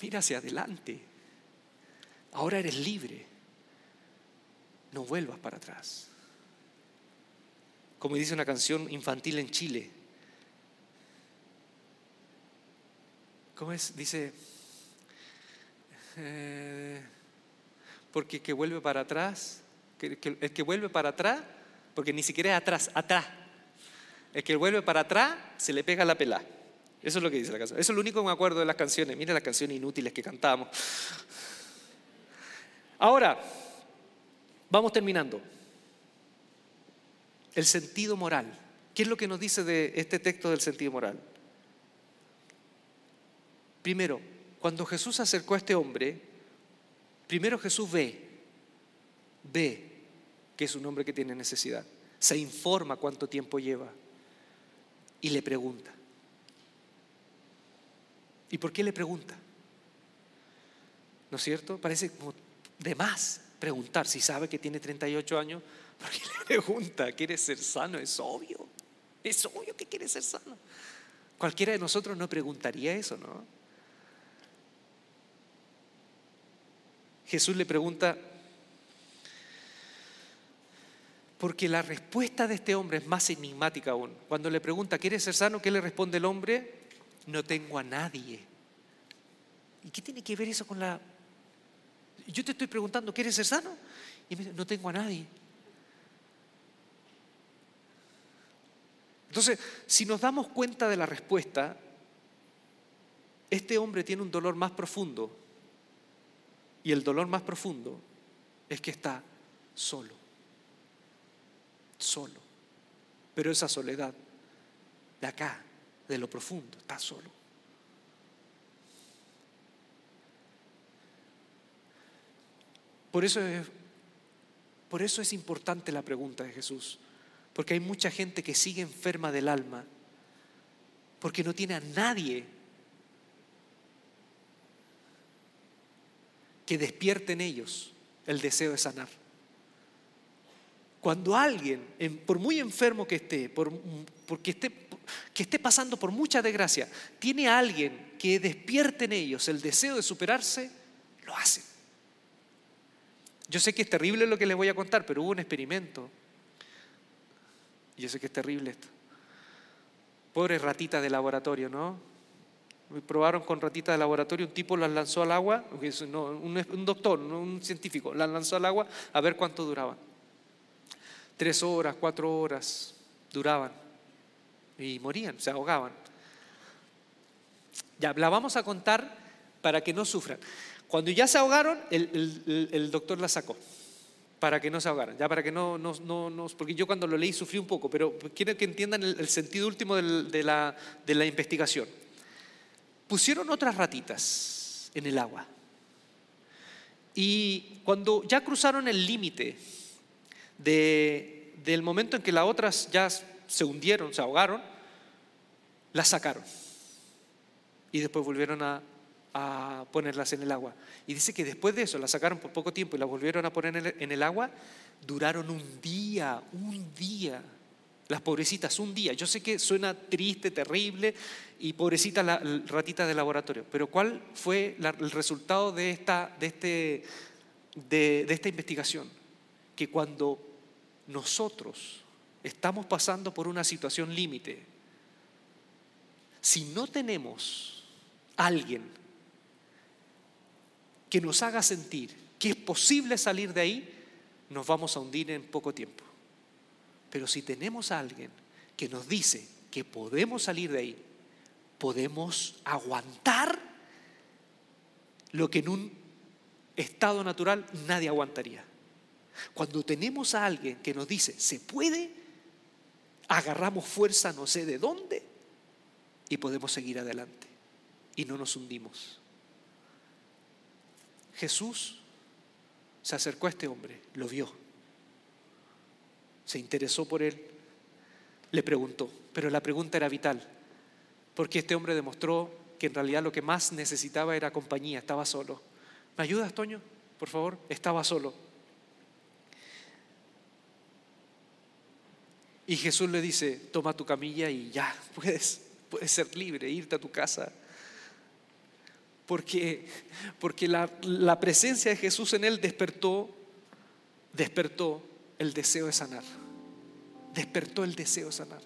mira hacia adelante, ahora eres libre, no vuelvas para atrás. Como dice una canción infantil en Chile, ¿Cómo es? Dice, eh, porque que vuelve para atrás, el que vuelve para atrás, porque ni siquiera es atrás, atrás. El que vuelve para atrás se le pega la pela. Eso es lo que dice la canción. Eso es lo único que me acuerdo de las canciones. Mira las canciones inútiles que cantamos. Ahora, vamos terminando. El sentido moral. ¿Qué es lo que nos dice de este texto del sentido moral? Primero, cuando Jesús acercó a este hombre, primero Jesús ve, ve que es un hombre que tiene necesidad, se informa cuánto tiempo lleva y le pregunta. ¿Y por qué le pregunta? ¿No es cierto? Parece como de más preguntar si sabe que tiene 38 años. ¿Por qué le pregunta? ¿Quiere ser sano? Es obvio. Es obvio que quiere ser sano. Cualquiera de nosotros no preguntaría eso, ¿no? Jesús le pregunta, porque la respuesta de este hombre es más enigmática aún. Cuando le pregunta, ¿quieres ser sano? ¿Qué le responde el hombre? No tengo a nadie. ¿Y qué tiene que ver eso con la... Yo te estoy preguntando, ¿quieres ser sano? Y me dice, no tengo a nadie. Entonces, si nos damos cuenta de la respuesta, este hombre tiene un dolor más profundo. Y el dolor más profundo es que está solo. Solo. Pero esa soledad de acá, de lo profundo, está solo. Por eso es, por eso es importante la pregunta de Jesús. Porque hay mucha gente que sigue enferma del alma porque no tiene a nadie que despierte en ellos el deseo de sanar. Cuando alguien, por muy enfermo que esté, por, porque esté, que esté pasando por mucha desgracia, tiene a alguien que despierte en ellos el deseo de superarse, lo hacen. Yo sé que es terrible lo que les voy a contar, pero hubo un experimento yo sé que es terrible esto. Pobres ratitas de laboratorio, ¿no? Probaron con ratitas de laboratorio, un tipo las lanzó al agua, un, doctor, no un científico, las lanzó al agua a ver cuánto duraban. Tres horas, cuatro horas duraban y morían, se ahogaban. Ya, la vamos a contar para que no sufran. Cuando ya se ahogaron, el doctor la sacó para que no se ahogaran, ya para que no, no, no, porque yo cuando lo leí sufrí un poco, pero quiero que entiendan el, sentido último de, la, de la investigación. Pusieron otras ratitas en el agua y cuando ya cruzaron el límite de, del momento en que las otras ya se hundieron, se ahogaron, las sacaron y después volvieron a, a ponerlas en el agua. Y dice que después de eso, las sacaron por poco tiempo y las volvieron a poner en el, agua, duraron un día, un día. Las pobrecitas, un día. Yo sé que suena triste, terrible y pobrecita la, ratita de laboratorio, pero ¿cuál fue el resultado de esta, de, este, de, de esta investigación? Que cuando nosotros estamos pasando por una situación límite, si no tenemos alguien que nos haga sentir que es posible salir de ahí, nos vamos a hundir en poco tiempo. Pero si tenemos a alguien que nos dice que podemos salir de ahí, podemos aguantar lo que en un estado natural nadie aguantaría. Cuando tenemos a alguien que nos dice, se puede, agarramos fuerza no sé de dónde y podemos seguir adelante y no nos hundimos. Jesús se acercó a este hombre, lo vio, se interesó por él, le preguntó, pero la pregunta era vital, porque este hombre demostró que en realidad lo que más necesitaba era compañía, estaba solo. ¿Me ayudas, Toño? Por favor, estaba solo. Y Jesús le dice, toma tu camilla y ya, puedes, puedes ser libre, irte a tu casa porque, porque la, la presencia de Jesús en él despertó, despertó el deseo de sanar. Despertó el deseo de sanar.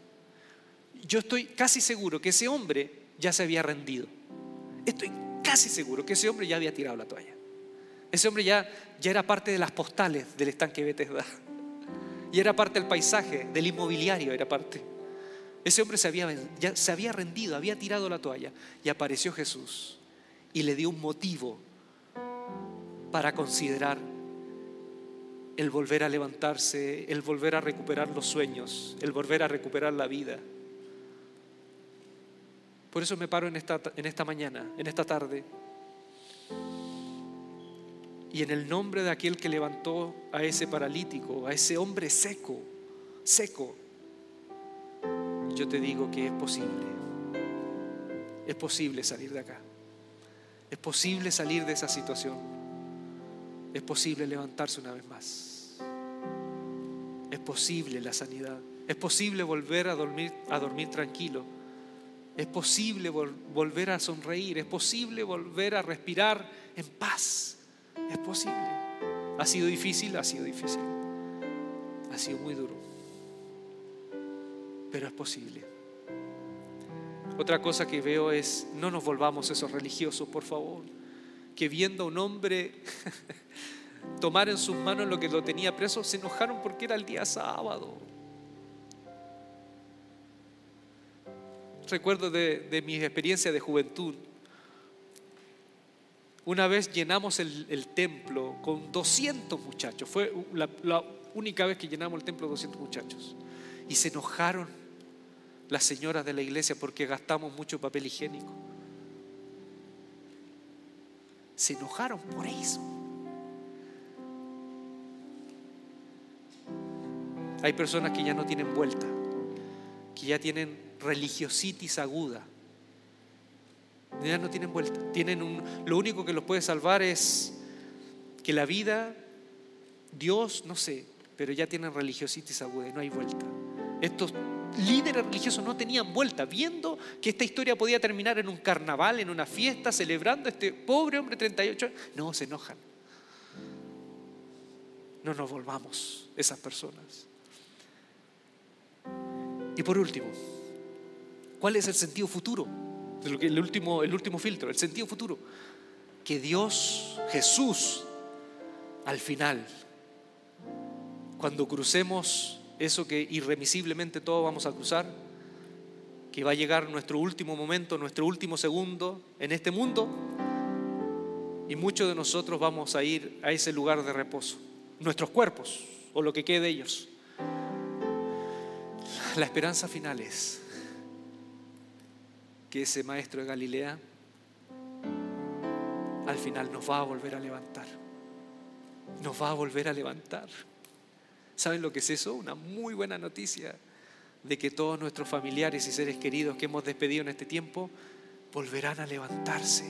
Yo estoy casi seguro que ese hombre ya se había rendido. Estoy casi seguro que ese hombre ya había tirado la toalla. Ese hombre ya, ya era parte de las postales del estanque Bethesda. Y era parte del paisaje, del inmobiliario, era parte. Ese hombre se había, ya se había rendido, había tirado la toalla. Y apareció Jesús y le dio un motivo para considerar el volver a levantarse, el volver a recuperar los sueños, el volver a recuperar la vida. Por eso me paro en esta, en esta mañana, en esta tarde. Y en el nombre de aquel que levantó a ese paralítico, a ese hombre seco, seco, yo te digo que es posible. Es posible salir de acá. Es posible salir de esa situación. Es posible levantarse una vez más. Es posible la sanidad. Es posible volver a dormir, tranquilo. Es posible volver a sonreír. Es posible volver a respirar en paz. Es posible. ¿Ha sido difícil? Ha sido difícil. Ha sido muy duro. Pero es posible. Otra cosa que veo es, no nos volvamos esos religiosos, por favor, que viendo a un hombre tomar en sus manos lo que lo tenía preso, se enojaron porque era el día sábado. recuerdo de, de mi experiencia de juventud. Una vez llenamos el, templo con 200 muchachos. Fue la, la única vez que llenamos el templo con 200 muchachos. Y se enojaron las señoras de la iglesia porque gastamos mucho papel higiénico. Se enojaron por eso. Hay personas que ya no tienen vuelta, que ya tienen religiositis aguda. Ya no tienen vuelta. Tienen un, lo único que los puede salvar es que la vida, Dios, no sé, pero ya tienen religiositis aguda y no hay vuelta. Estos líderes religiosos no tenían vuelta, viendo que esta historia podía terminar en un carnaval, en una fiesta, celebrando a este pobre hombre de 38 años. No, se enojan. No nos volvamos esas personas. Y por último, ¿cuál es el sentido futuro? El último, el último filtro, el sentido futuro. Que Dios, Jesús, al final, cuando crucemos eso que irremisiblemente todos vamos a cruzar, que va a llegar nuestro último momento, nuestro último segundo en este mundo, y muchos de nosotros vamos a ir a ese lugar de reposo, nuestros cuerpos o lo que quede de ellos. La esperanza final es que ese maestro de Galilea al final nos va a volver a levantar. Nos va a volver a levantar. ¿Saben lo que es eso? Una muy buena noticia de que todos nuestros familiares y seres queridos que hemos despedido en este tiempo volverán a levantarse.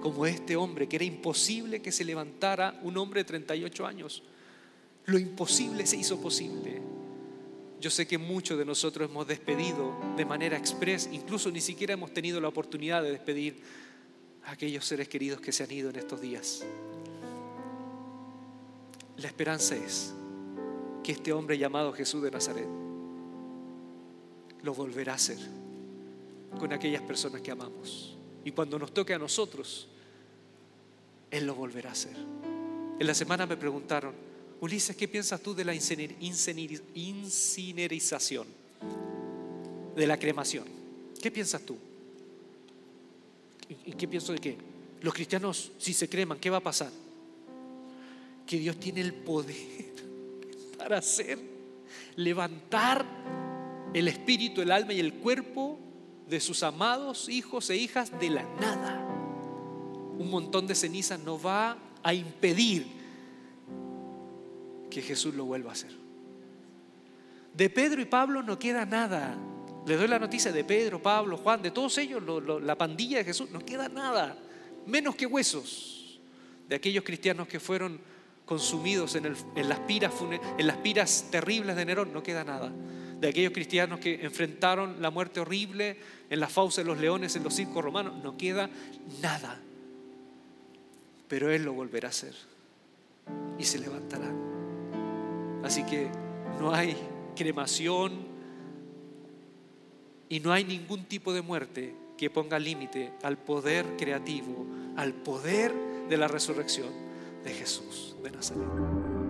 Como este hombre, que era imposible que se levantara un hombre de 38 años. Lo imposible se hizo posible. Yo sé que muchos de nosotros hemos despedido de manera express, incluso ni siquiera hemos tenido la oportunidad de despedir a aquellos seres queridos que se han ido en estos días. La esperanza es que este hombre llamado Jesús de Nazaret lo volverá a hacer con aquellas personas que amamos. Y cuando nos toque a nosotros, Él lo volverá a hacer. En la semana me preguntaron, Ulises, ¿qué piensas tú de la incinerización? De la cremación. ¿Qué piensas tú? ¿Y qué pienso de qué? Los cristianos, si se creman, ¿qué va a pasar? Que Dios tiene el poder hacer, levantar el espíritu, el alma y el cuerpo de sus amados hijos e hijas de la nada. Un montón de ceniza no va a impedir que Jesús lo vuelva a hacer. De Pedro y Pablo no queda nada. Le doy la noticia de Pedro, Pablo, Juan, de todos ellos, la pandilla de Jesús, no queda nada, menos que huesos de aquellos cristianos que fueron consumidos en, las, piras, terribles de Nerón, no queda nada. De aquellos cristianos que enfrentaron la muerte horrible en las fauces de los leones, en los circos romanos, no queda nada. Pero Él lo volverá a hacer y se levantará. Así que no hay cremación y no hay ningún tipo de muerte que ponga límite al poder creativo, al poder de la resurrección de Jesús de Nazaret.